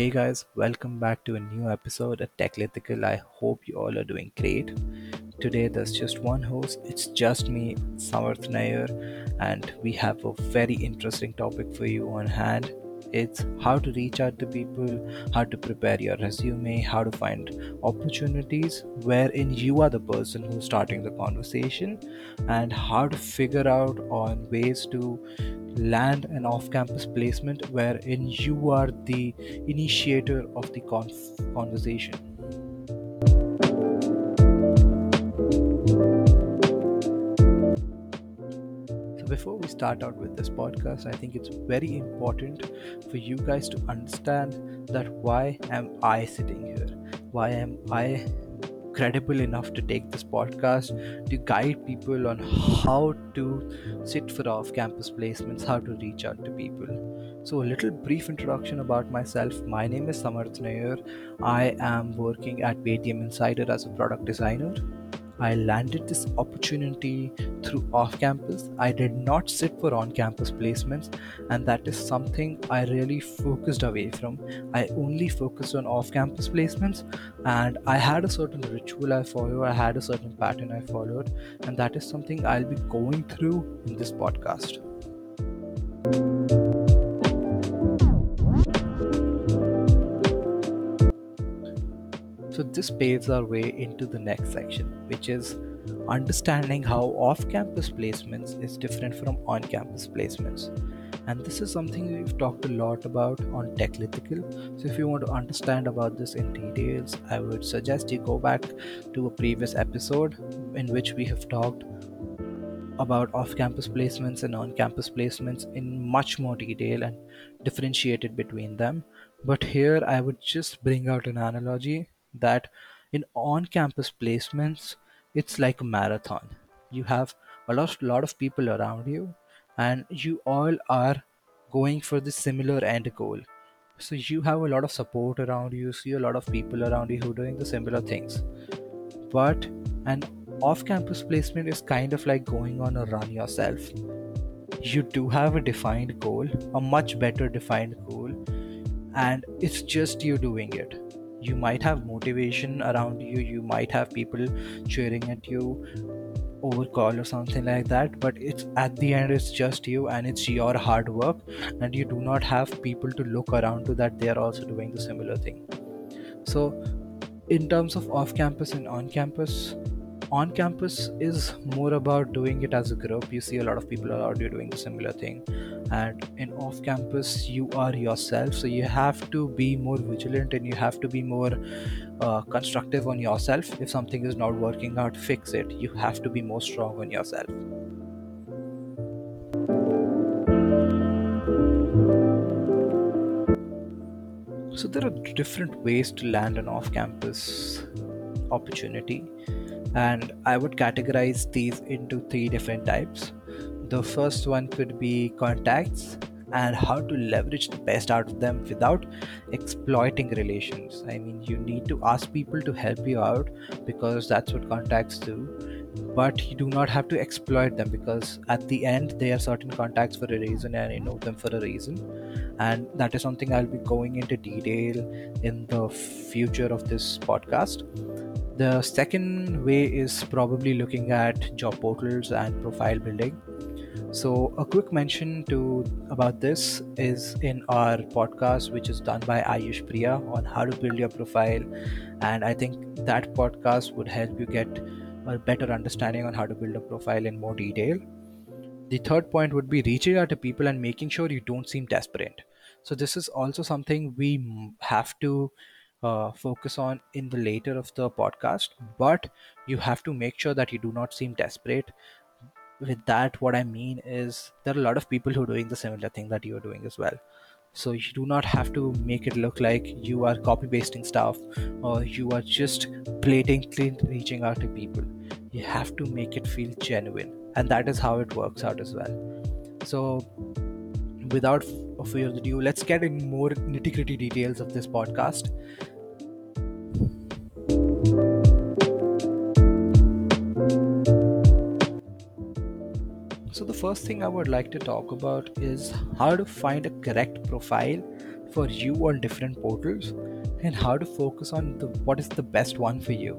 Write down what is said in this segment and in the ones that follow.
Hey guys, welcome back to a new episode of Techlithical. I hope you all are doing great. Today there's just one host, it's just me, Samarth Nair, and we have a very interesting topic for you on hand. It's how to reach out to people, how to prepare your resume, how to find opportunities wherein you are the person who's starting the conversation, and how to figure out on ways to land an off campus placement wherein you are the initiator of the conversation. So, before we start out with this podcast, I think it's very important for you guys to understand that why am I sitting here? Why am I credible enough to take this podcast to guide people on how to sit for off campus placements, how to reach out to people. So, a little brief introduction about myself. My name is Samarth Nair. I am working at Paytm Insider as a product designer. I landed this opportunity through off campus. I did not sit for on campus placements, and that is something I really focused away from. I only focused on off campus placements, and I had a certain ritual I followed, I had a certain pattern I followed, and that is something I'll be going through in this podcast. So, this paves our way into the next section, which is understanding how off campus placements is different from on campus placements. And this is something we've talked a lot about on Techlithical. So, if you want to understand about this in details, I would suggest you go back to a previous episode in which we have talked about off campus placements and on campus placements in much more detail and differentiated between them. But here I would just bring out an analogy that in on-campus placements, it's like a marathon. You have a lot, lot of people around you, and you all are going for the similar end goal. So you have a lot of support around you, you see a lot of people around you who are doing the similar things. But an off-campus placement is kind of like going on a run yourself. You do have a defined goal, a much better defined goal, and it's just you doing it you might have motivation around you you might have people cheering at you over call or something like that but it's at the end it's just you and it's your hard work and you do not have people to look around to that they are also doing the similar thing. So in terms of off campus and on campus on campus is more about doing it as a group. You see a lot of people around you doing the similar thing and in off campus you are yourself. So you have to be more vigilant and you have to be more uh, constructive on yourself. If something is not working out fix it. You have to be more strong on yourself. So there are different ways to land an off campus opportunity and I would categorize these into three different types. The first one could be contacts and how to leverage the best out of them without exploiting relations. I mean, you need to ask people to help you out because that's what contacts do but you do not have to exploit them because at the end they are certain contacts for a reason and you know them for a reason and that is something i'll be going into detail in the future of this podcast the second way is probably looking at job portals and profile building. So a quick mention to about this is in our podcast, which is done by Ayush Priya on how to build your profile, and I think that podcast would help you get a better understanding on how to build a profile in more detail. The third point would be reaching out to people and making sure you don't seem desperate. So this is also something we have to uh, focus on in the later of the podcast but you have to make sure that you do not seem desperate with that what i mean is there are a lot of people who are doing the similar thing that you are doing as well. So you do not have to make it look like you are copy pasting stuff or you are just blatantly reaching out to people. You have to make it feel genuine and that is how it works out as well. So without further ado let's get in more nitty gritty details of this podcast So, the first thing I would like to talk about is how to find a correct profile for you on different portals and how to focus on the what is the best one for you.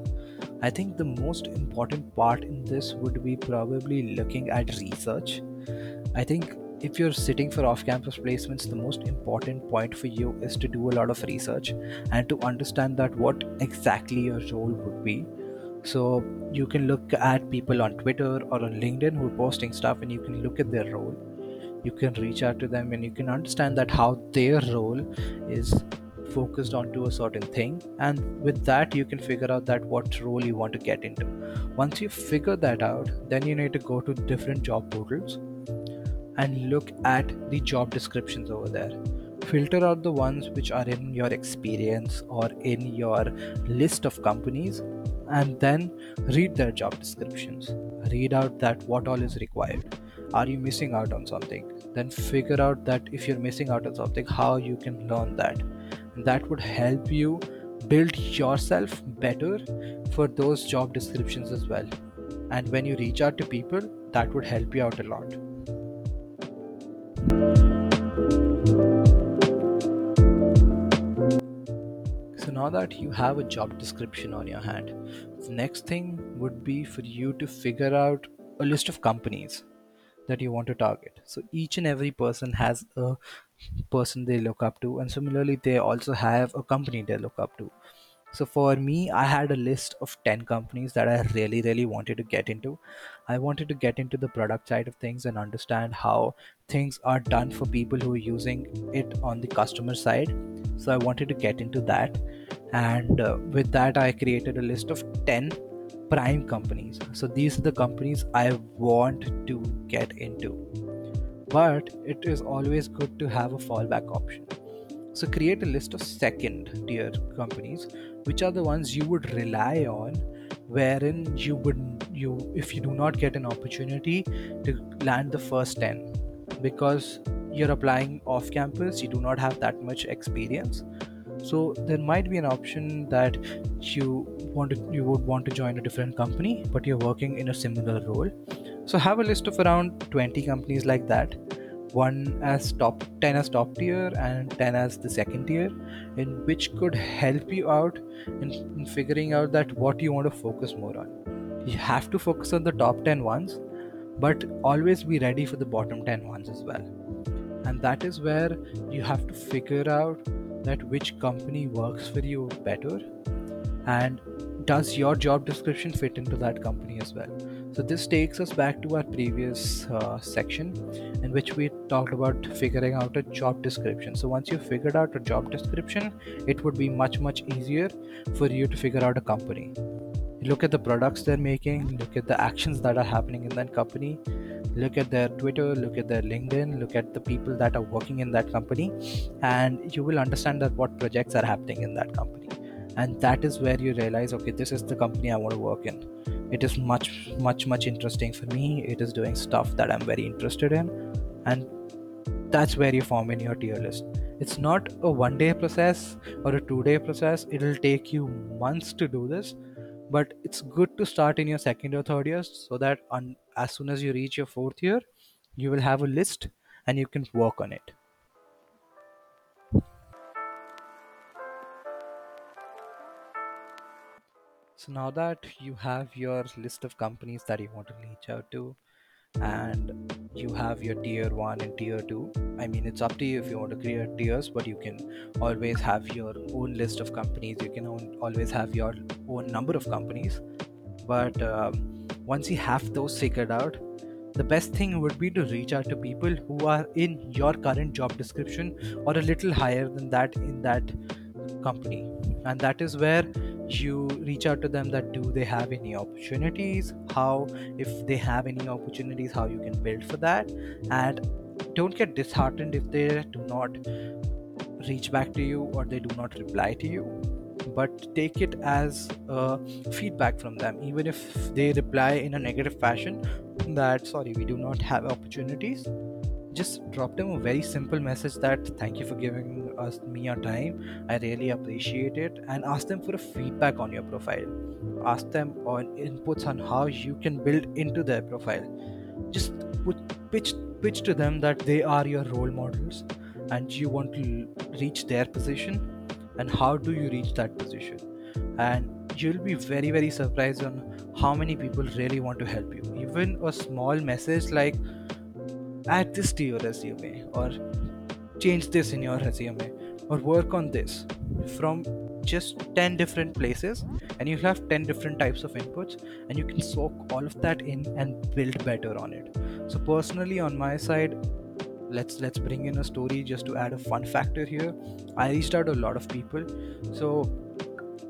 I think the most important part in this would be probably looking at research. I think if you're sitting for off campus placements the most important point for you is to do a lot of research and to understand that what exactly your role would be so you can look at people on twitter or on linkedin who are posting stuff and you can look at their role. You can reach out to them and you can understand that how their role is focused onto a certain thing. And with that you can figure out that what role you want to get into. Once you figure that out then you need to go to different job portals and look at the job descriptions over there. Filter out the ones which are in your experience or in your list of companies and then read their job descriptions. Read out that what all is required. Are you missing out on something? Then figure out that if you're missing out on something how you can learn that. That would help you build yourself better for those job descriptions as well. And when you reach out to people that would help you out a lot so now that you have a job description on your hand. The next thing would be for you to figure out a list of companies that you want to target. So each and every person has a person they look up to and similarly they also have a company they look up to. So for me i had a list of 10 companies that i really really wanted to get into i wanted to get into the product side of things and understand how things are done for people who are using it on the customer side. So i wanted to get into that. And uh, with that i created a list of 10 prime companies. So these are the companies i want to get into. But it is always good to have a fallback option. So create a list of second tier companies which are the ones you would rely on wherein you would you if you do not get an opportunity to land the first 10 because you're applying off campus you do not have that much experience. So there might be an option that you want to you would want to join a different company but you're working in a similar role. So have a list of around 20 companies like that one as top 10 as top tier and 10 as the second tier in which could help you out in, in figuring out that what you want to focus more on. You have to focus on the top 10 ones but always be ready for the bottom 10 ones as well. And that is where you have to figure out that which company works for you better and does your job description fit into that company as well? So this takes us back to our previous uh, section in which we talked about figuring out a job description. So once you figured out a job description it would be much much easier for you to figure out a company. Look at the products they're making look at the actions that are happening in that company look at their twitter look at their linkedin look at the people that are working in that company and you will understand that what projects are happening in that company and that is where you realize okay this is the company i want to work in. It is much much much interesting for me. It is doing stuff that i'm very interested in. And that's where you form in your tier list. It's not a one day process or a two day process. It'll take you months to do this but it's good to start in your second or third year so that on, as soon as you reach your fourth year you will have a list and you can work on it so now that you have your list of companies that you want to reach out to and you have your tier 1 and tier 2 i mean it's up to you if you want to create tiers but you can always have your own list of companies. You can always have your own number of companies. But um, once you have those figured out the best thing would be to reach out to people who are in your current job description or a little higher than that in that company and that is where you reach out to them that do they have any opportunities? How if they have any opportunities how you can build for that? And don't get disheartened if they do not reach back to you or they do not reply to you. But take it as a feedback from them. Even if they reply in a negative fashion that sorry we do not have opportunities just drop them a very simple message that thank you for giving us me your time. I really appreciate it. And ask them for a feedback on your profile. Ask them on inputs on how you can build into their profile. Just put, pitch pitch to them that they are your role models and you want to reach their position. And how do you reach that position? And you'll be very very surprised on how many people really want to help you. Even a small message like add this to your resume or change this in your resume or work on this from just 10 different places and you have 10 different types of inputs and you can soak all of that in and build better on it. So personally on my side let's let's bring in a story just to add a fun factor here. I reached out to a lot of people. So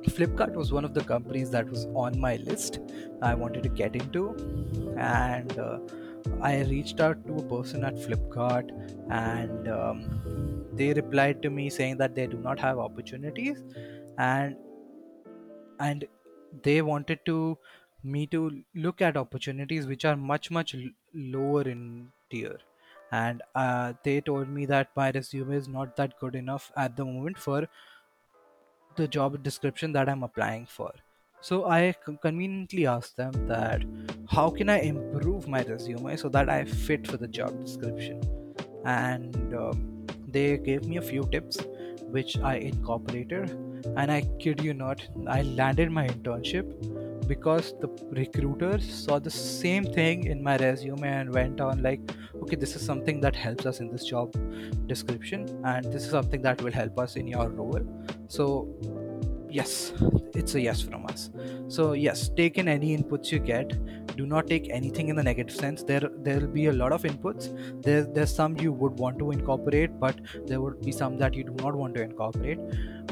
flipkart was one of the companies that was on my list i wanted to get into and uh, I reached out to a person at Flipkart and um, they replied to me saying that they do not have opportunities and and they wanted to me to look at opportunities which are much much l- lower in tier and uh, they told me that my resume is not that good enough at the moment for the job description that I'm applying for. So I con- conveniently asked them that how can I improve my resume so that I fit for the job description, and um, they gave me a few tips which I incorporated. And I kid you not, I landed my internship because the recruiters saw the same thing in my resume and went on like, okay, this is something that helps us in this job description, and this is something that will help us in your role. So yes it's a yes from us. So yes take in any inputs you get. Do not take anything in the negative sense. There there will be a lot of inputs. There there's some you would want to incorporate but there would be some that you do not want to incorporate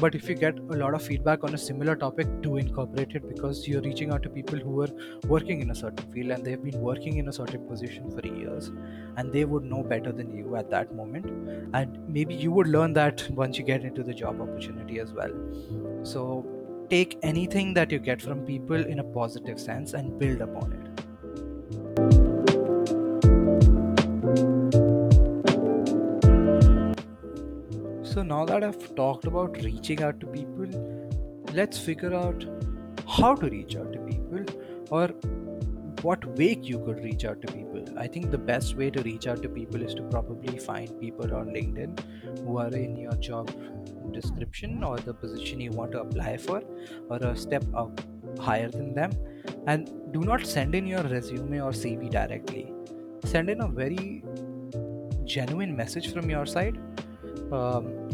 but if you get a lot of feedback on a similar topic do incorporate it because you're reaching out to people who are working in a certain field and they've been working in a certain position for years and they would know better than you at that moment and maybe you would learn that once you get into the job opportunity as well so take anything that you get from people in a positive sense and build upon it. So now that I've talked about reaching out to people, let's figure out how to reach out to people or what way you could reach out to people. I think the best way to reach out to people is to probably find people on LinkedIn who are in your job description or the position you want to apply for or a step up higher than them. And do not send in your resume or cv directly. Send in a very genuine message from your side um,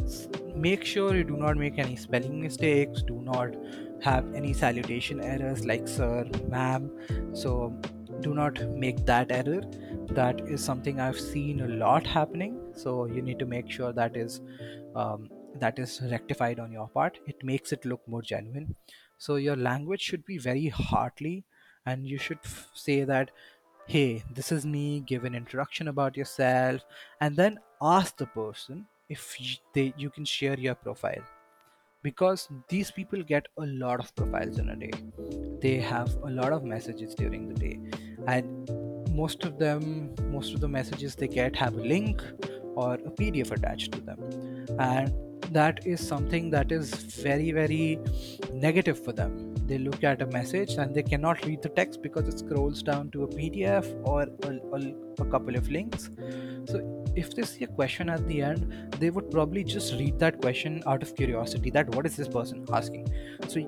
make sure you do not make any spelling mistakes do not have any salutation errors like sir ma'am. So do not make that error. That is something i've seen a lot happening. So you need to make sure that is um, that is rectified on your part. It makes it look more genuine. So your language should be very heartly and you should f- say that hey this is me. Give an introduction about yourself. And then ask the person if they you can share your profile. Because these people get a lot of profiles in a day. They have a lot of messages during the day. And most of them most of the messages they get have a link or a pdf attached to them. And that is something that is very very negative for them they look at a message and they cannot read the text because it scrolls down to a pdf or a, a, a couple of links. So if they see a question at the end they would probably just read that question out of curiosity that what is this person asking? So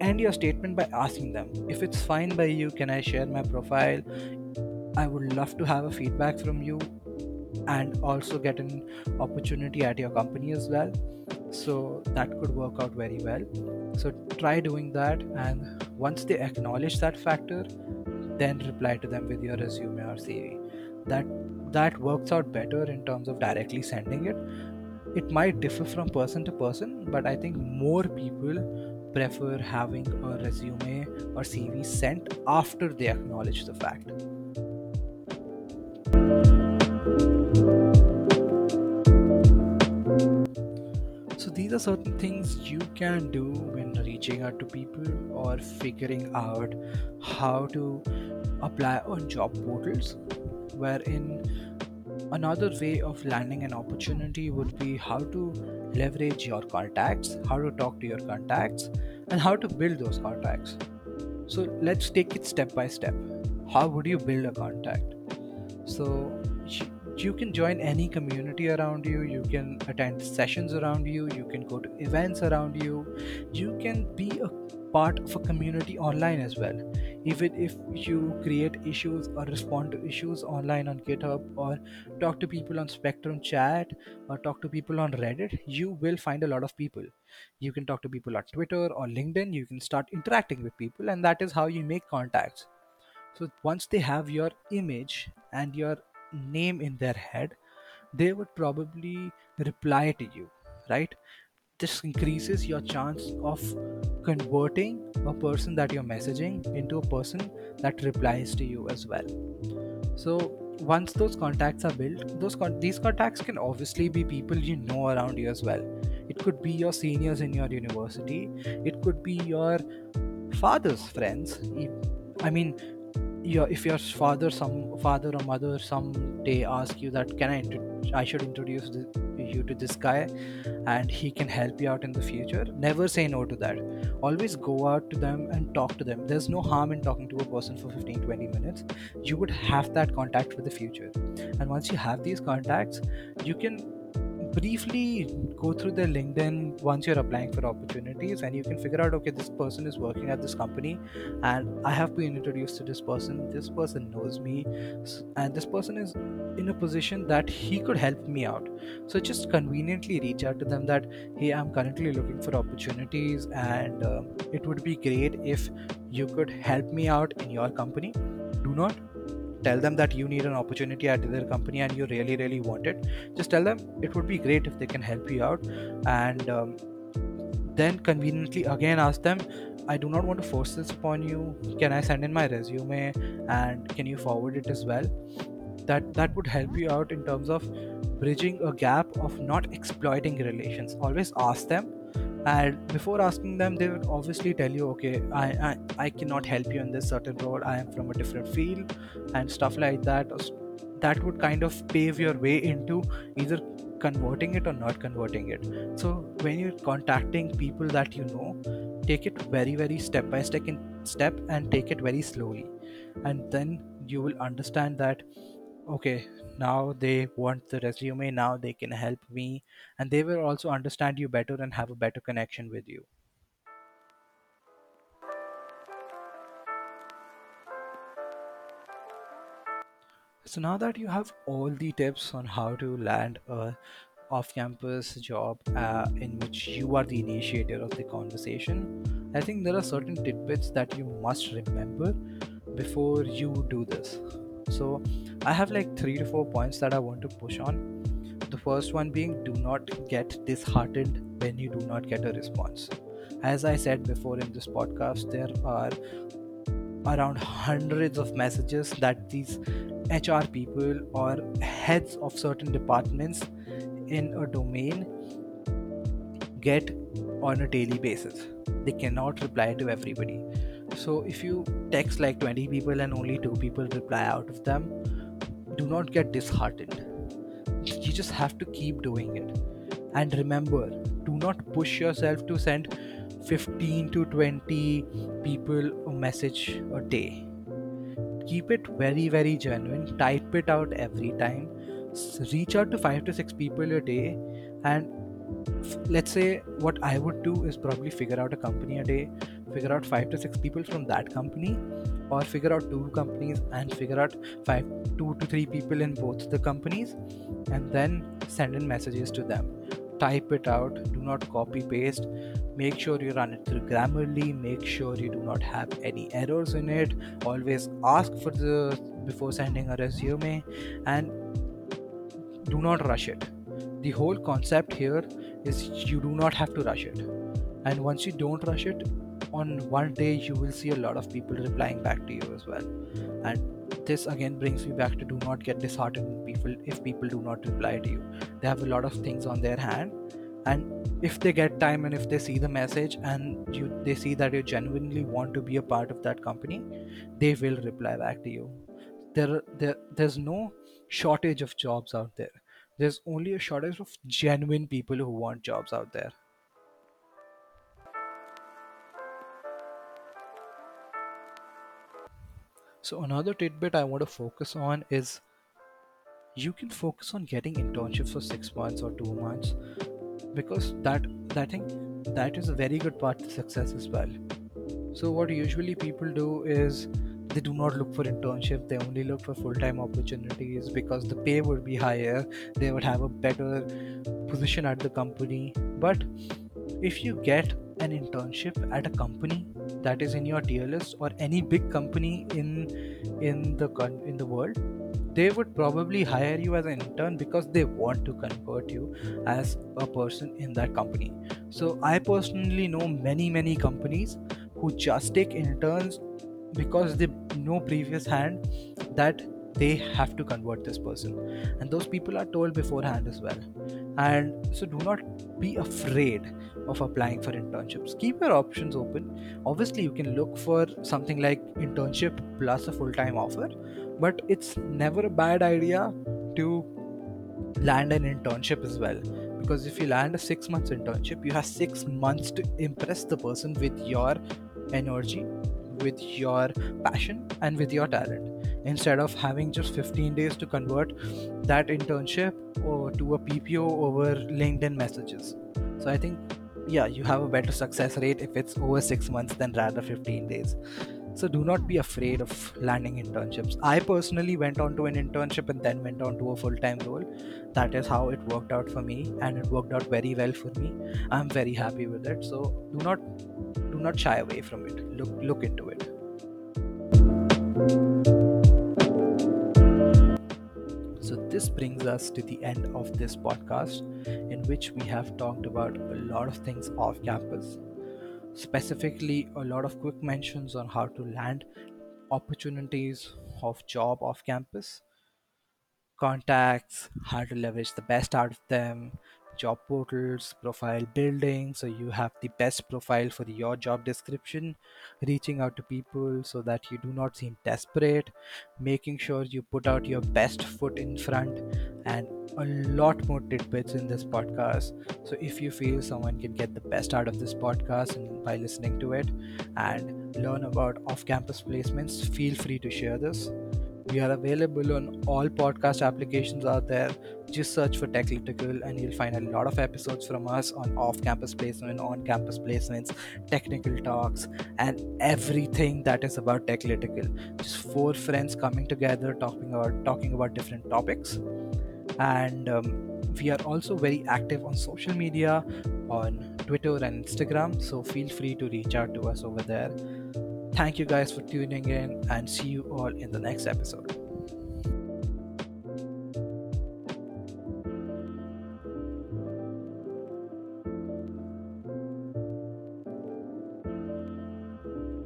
end your statement by asking them if it's fine by you can i share my profile? I would love to have a feedback from you and also get an opportunity at your company as well so that could work out very well. So try doing that and once they acknowledge that factor then reply to them with your resume or cv that that works out better in terms of directly sending it. It might differ from person to person but i think more people prefer having a resume or cv sent after they acknowledge the fact are certain things you can do when reaching out to people or figuring out how to apply on job portals. Wherein another way of landing an opportunity would be how to leverage your contacts, how to talk to your contacts, and how to build those contacts. So let's take it step by step. How would you build a contact? So you can join any community around you. You can attend sessions around you. You can go to events around you. You can be a part of a community online as well. Even if you create issues or respond to issues online on github or talk to people on spectrum chat or talk to people on reddit you will find a lot of people. You can talk to people on twitter or linkedin. You can start interacting with people and that is how you make contacts. So once they have your image and your name in their head, they would probably reply to you, right? This increases your chance of converting a person that you're messaging into a person that replies to you as well. So once those contacts are built, those con- these contacts can obviously be people you know around you as well. It could be your seniors in your university. It could be your father's friends. I mean, your if your father some father or mother someday ask you that can i i should introduce you to this guy and he can help you out in the future? Never say no to that. Always go out to them and talk to them. There's no harm in talking to a person for 15 20 minutes. You would have that contact for the future. And once you have these contacts you can briefly go through their LinkedIn once you're applying for opportunities and you can figure out okay, this person is working at this company and I have been introduced to this person. This person knows me and this person is in a position that he could help me out. So just conveniently reach out to them that hey, I'm currently looking for opportunities and uh, it would be great if you could help me out in your company. Do not tell them that you need an opportunity at their company and you really really want it just tell them it would be great if they can help you out. And um, then conveniently again ask them i do not want to force this upon you. Can i send in my resume? And can you forward it as well? That that would help you out in terms of bridging a gap of not exploiting relations. Always ask them and before asking them they would obviously tell you okay I, I i cannot help you in this certain role. I am from a different field and stuff like that. That would kind of pave your way into either converting it or not converting it. So when you're contacting people that you know take it very very step by step in step and take it very slowly. And then you will understand that okay now they want the resume now they can help me and they will also understand you better and have a better connection with you. So now that you have all the tips on how to land a off-campus job uh, in which you are the initiator of the conversation i think there are certain tidbits that you must remember before you do this so I have like three to four points that I want to push on. The first one being do not get disheartened when you do not get a response. As I said before in this podcast, there are around hundreds of messages that these HR people or heads of certain departments in a domain get on a daily basis. They cannot reply to everybody so if you text like 20 people and only two people reply out of them do not get disheartened. You just have to keep doing it. And remember do not push yourself to send 15 to 20 people a message a day. Keep it very very genuine. Type it out every time. Reach out to 5 to 6 people a day. And let's say what i would do is probably figure out a company a day figure out five to six people from that company or figure out two companies and figure out five two to three people in both the companies and then send in messages to them. Type it out do not copy paste make sure you run it through grammarly make sure you do not have any errors in it. Always ask for the before sending a resume and do not rush it. The whole concept here is you do not have to rush it. And once you don't rush it on one day you will see a lot of people replying back to you as well. And this again brings me back to do not get disheartened people if people do not reply to you. They have a lot of things on their hand. And if they get time and if they see the message and you they see that you genuinely want to be a part of that company they will reply back to you. There, there there's no shortage of jobs out there. There's only a shortage of genuine people who want jobs out there So another tidbit I want to focus on is you can focus on getting internships for six months or two months because that that thing that is a very good part to success as well. So what usually people do is they do not look for internship they only look for full-time opportunities because the pay would be higher they would have a better position at the company. But if you get an internship at a company that is in your tier list or any big company in in the in the world they would probably hire you as an intern because they want to convert you as a person in that company. So i personally know many many companies who just take interns because they know previous hand that they have to convert this person. And those people are told beforehand as well. And so do not be afraid of applying for internships. Keep your options open. Obviously you can look for something like internship plus a full-time offer but it's never a bad idea to land an internship as well. Because if you land a six months internship you have six months to impress the person with your energy with your passion and with your talent instead of having just 15 days to convert that internship or to a PPO over LinkedIn messages. So I think yeah, you have a better success rate if it's over 6 months than rather 15 days. So do not be afraid of landing internships. I personally went on to an internship and then went on to a full-time role. That is how it worked out for me and it worked out very well for me. I'm very happy with it. So do not do not shy away from it. Look look into it. This brings us to the end of this podcast, in which we have talked about a lot of things off campus, specifically, a lot of quick mentions on how to land opportunities of job off campus, contacts, how to leverage the best out of them, job portals, profile building, so you have the best profile for your job description, reaching out to people so that you do not seem desperate, making sure you put out your best foot in front, and a lot more tidbits in this podcast. So if you feel someone can get the best out of this podcast and by listening to it and learn about off-campus placements, feel free to share this. We are available on all podcast applications out there. Just search for Tech Techlitical and you'll find a lot of episodes from us on off campus placement, on campus placements, technical talks, and everything that is about Tech Techlitical. Just four friends coming together talking about talking about different topics. And um, we are also very active on social media on Twitter and Instagram. So feel free to reach out to us over there. Thank you guys for tuning in and see you all in the next episode.